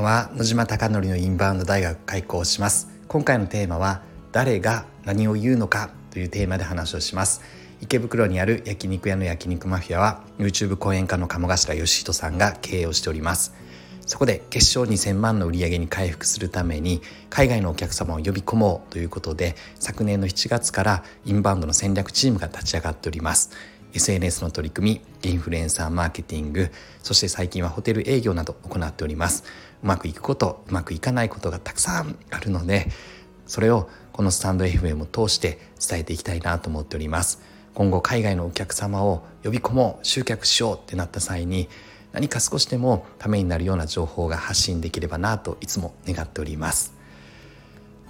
んは。野島貴則のインバウンド大学開校します。今回のテーマは誰が何を言うのかというテーマで話をします。池袋にある焼肉屋の焼肉マフィアは YouTube 講演家の鴨頭義人さんが経営をしております。そこで決勝2000万の売り上げに回復するために海外のお客様を呼び込もうということで昨年の7月からインバウンドの戦略チームが立ち上がっております。SNS の取り組みインフルエンサーマーケティングそして最近はホテル営業など行っております。うまくいくことうまくいかないことがたくさんあるのでそれをこのスタンド FM を通して伝えていきたいなと思っております。今後海外のお客様を呼び込もう集客しようってなった際に何か少しでもためになるような情報が発信できればなといつも願っております。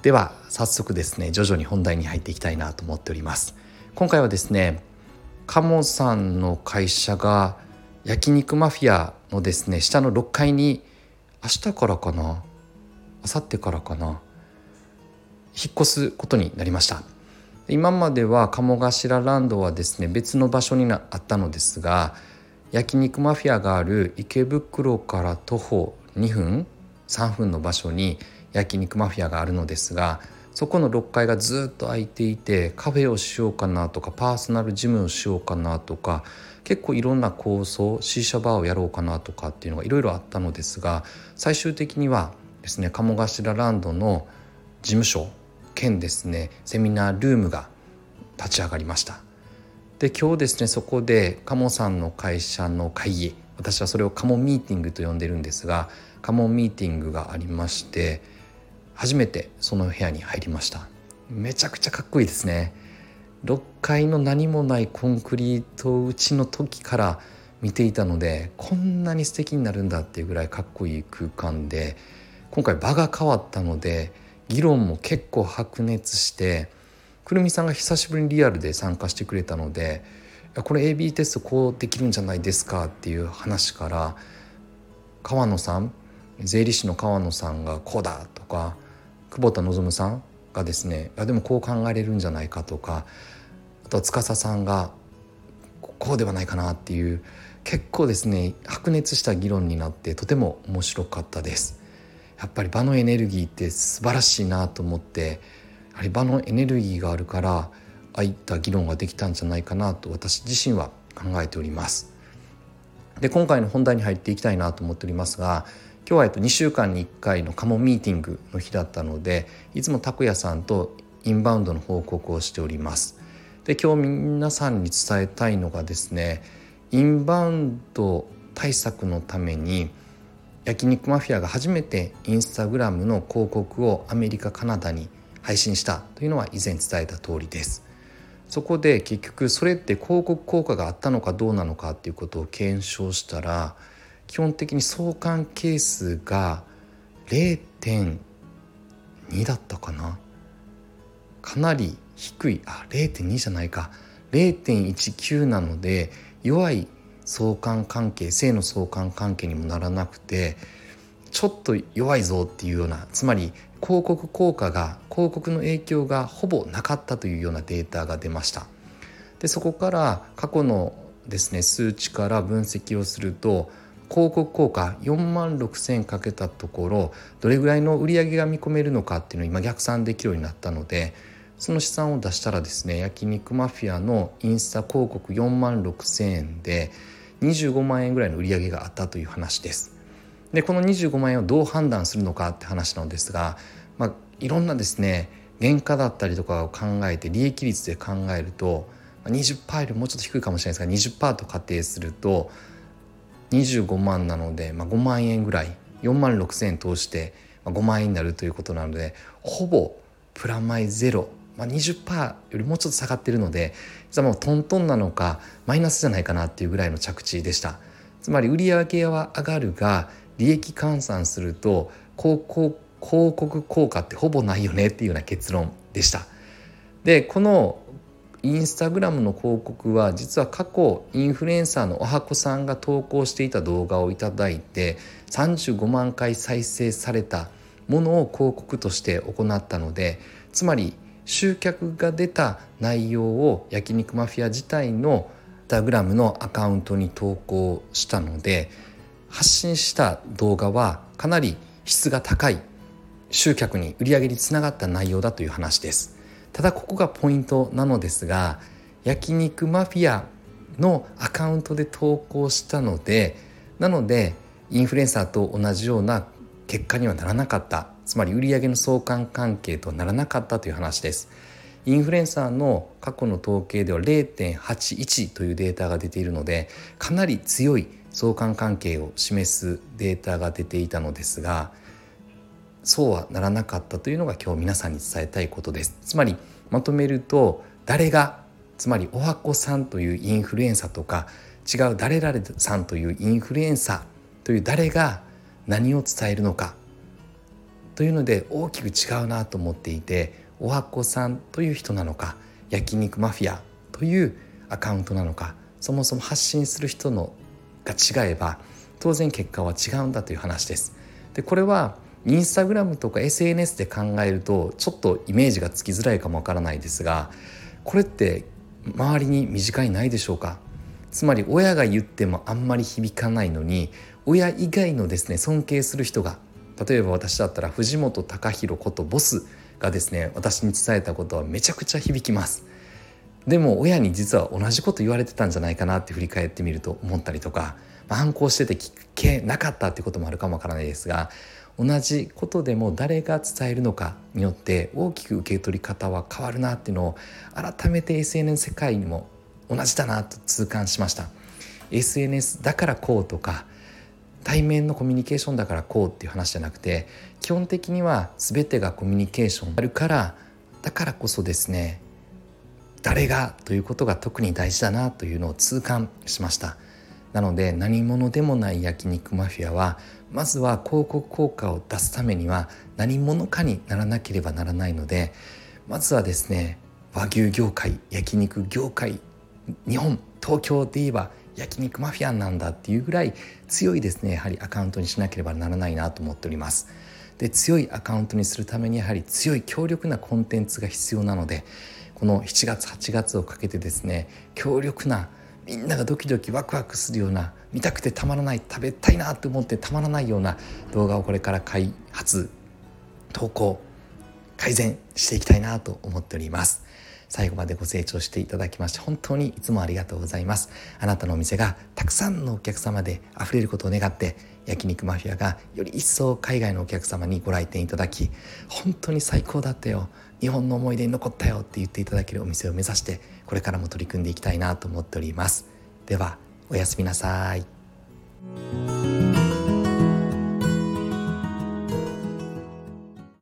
では早速ですね徐々に本題に入っていきたいなと思っております。今回はですね鴨さんの会社が焼肉マフィアのですね下の6階に明日からかな明後日からかな引っ越すことになりました。今までは鴨頭ランドはですね別の場所にあったのですが焼肉マフィアがある池袋から徒歩2分3分の場所に焼肉マフィアがあるのですがそこの6階がずっと空いていてカフェをしようかなとかパーソナルジムをしようかなとか結構いろんな構想シーシャバーをやろうかなとかっていうのがいろいろあったのですが最終的にはですね鴨頭ランドの事務所兼ですねセミナールームが立ち上がりました。で今日ですねそこで鴨さんの会社の会議私はそれをカモミーティングと呼んでるんですがカモミーティングがありまして初めてその部屋に入りました。めちゃくちゃかっこいいですね。6階の何もないコンクリート打ちの時から見ていたのでこんなに素敵になるんだっていうぐらいかっこいい空間で今回場が変わったので議論も結構白熱してくるみさんが久しぶりにリアルで参加してくれたのでこれ AB テストこうできるんじゃないですかっていう話から川野さん税理士の川野さんがこうだとか久保田望さんがですねいやでもこう考えれるんじゃないかとかあとは司さんがこうではないかなっていう結構ですね白熱した議論になってとても面白かったです。やっぱり場のエネルギーって素晴らしいなと思ってやはり場のエネルギーがあるからああいった議論ができたんじゃないかなと私自身は考えております。で今回の本題に入っていきたいなと思っておりますが今日はえっと2週間に1回のカモミーティングの日だったのでいつも拓也さんとインバウンドの報告をしております。で今日皆さんに伝えたいのがですねインバウンド対策のために焼肉マフィアが初めてインスタグラムの広告をアメリカカナダに配信したというのは以前伝えた通りです。そこで結局それって広告効果があったのかどうなのかっていうことを検証したら基本的に相関係数が0.2だったかな。かなり低い。あ0.2じゃないか。0.19なので弱い相関関係性の相関関係にもならなくてちょっと弱いぞっていうようなつまり広告効果が広告の影響がほぼなかったというようなデータが出ました。でそこから過去のですね数値から分析をすると広告効果4万6,000かけたところどれぐらいの売り上げが見込めるのかっていうのを今逆算できるようになったのでその試算を出したらですね焼肉マフィアのインスタ広告4万6千円で25万円ぐらいの売り上げがあったという話です。でこの25万円をどう判断するのかって話なんですが、まあ、いろんなですね原価だったりとかを考えて利益率で考えると20%よりもうちょっと低いかもしれないですが20%と仮定すると25万なので、まあ、5万円ぐらい。4万6千円通して5万円になるということなのでほぼプラマイゼロ、まあ20%、よりもうちょっと下がってるので実はもうトントンなのかマイナスじゃないかなっていうぐらいの着地でした。つまり売上は上がるが利益換算すると広告広告効果ってほぼないよねっていうような結論でした。でこのインスタグラムの広告は実は過去インフルエンサーのおはこさんが投稿していた動画をいただいて35万回再生されたものを広告として行ったのでつまり集客が出た内容を焼肉マフィア自体のインスタグラムのアカウントに投稿したので発信した動画はかなり質が高い集客に売り上げにつながった内容だという話です。ただここがポイントなのですが焼肉マフィアのアカウントで投稿したのでなのでインフルエンサーと同じような結果にはならなかった。つまり売上の相関関係とならなかったという話です。インフルエンサーの過去の統計では0.81というデータが出ているのでかなり強い相関関係を示すデータが出ていたのですがそうはならなかったというのが今日皆さんに伝えたいことですつまりまとめると誰がつまりおはこさんというインフルエンサーとか違う誰々さんというインフルエンサーという誰が何を伝えるのかというので大きく違うなと思っていておはこさんという人なのか焼肉マフィアというアカウントなのかそもそも発信する人のが違えば当然結果は違うんだという話です。でこれはインスタグラムとか SNS で考えるとちょっとイメージがつきづらいかもわからないですがこれって周りに身近にないでしょうか？つまり親が言ってもあんまり響かないのに親以外のですね尊敬する人が例えば私だったら藤本隆弘ことボスがですね私に伝えたことはめちゃくちゃ響きます。でも親に実は同じこと言われてたんじゃないかなって振り返ってみると思ったりとか、反抗してて聞けなかったってこともあるかもわからないですが同じことでも誰が伝えるのかによって大きく受け取り方は変わるなっていうのを改めて SNS 世界にも同じだなと痛感しました。SNS だからこうとか対面のコミュニケーションだからこうっていう話じゃなくて基本的には全てがコミュニケーションあるからだからこそですね誰がということが特に大事だなというのを痛感しました。なので何者でもない焼肉マフィアはまずは広告効果を出すためには何者かにならなければならないのでまずはですね和牛業界焼肉業界日本東京で言えば焼肉マフィアなんだっていうぐらい強いですねやはりアカウントにしなければならないなと思っております。で強いアカウントにするためにやはり強い強力なコンテンツが必要なのでこの7月8月をかけてですね強力なみんながドキドキワクワクするような見たくてたまらない食べたいなと思ってたまらないような動画をこれから開発投稿改善していきたいなと思っております。最後までご清聴していただきまして本当にいつもありがとうございます。あなたのお店がたくさんのお客様で溢れることを願って焼肉マフィアがより一層海外のお客様にご来店いただき本当に最高だったよ。日本の思い出に残ったよって言っていただけるお店を目指してこれからも取り組んでいきたいなと思っております。ではおやすみなさい。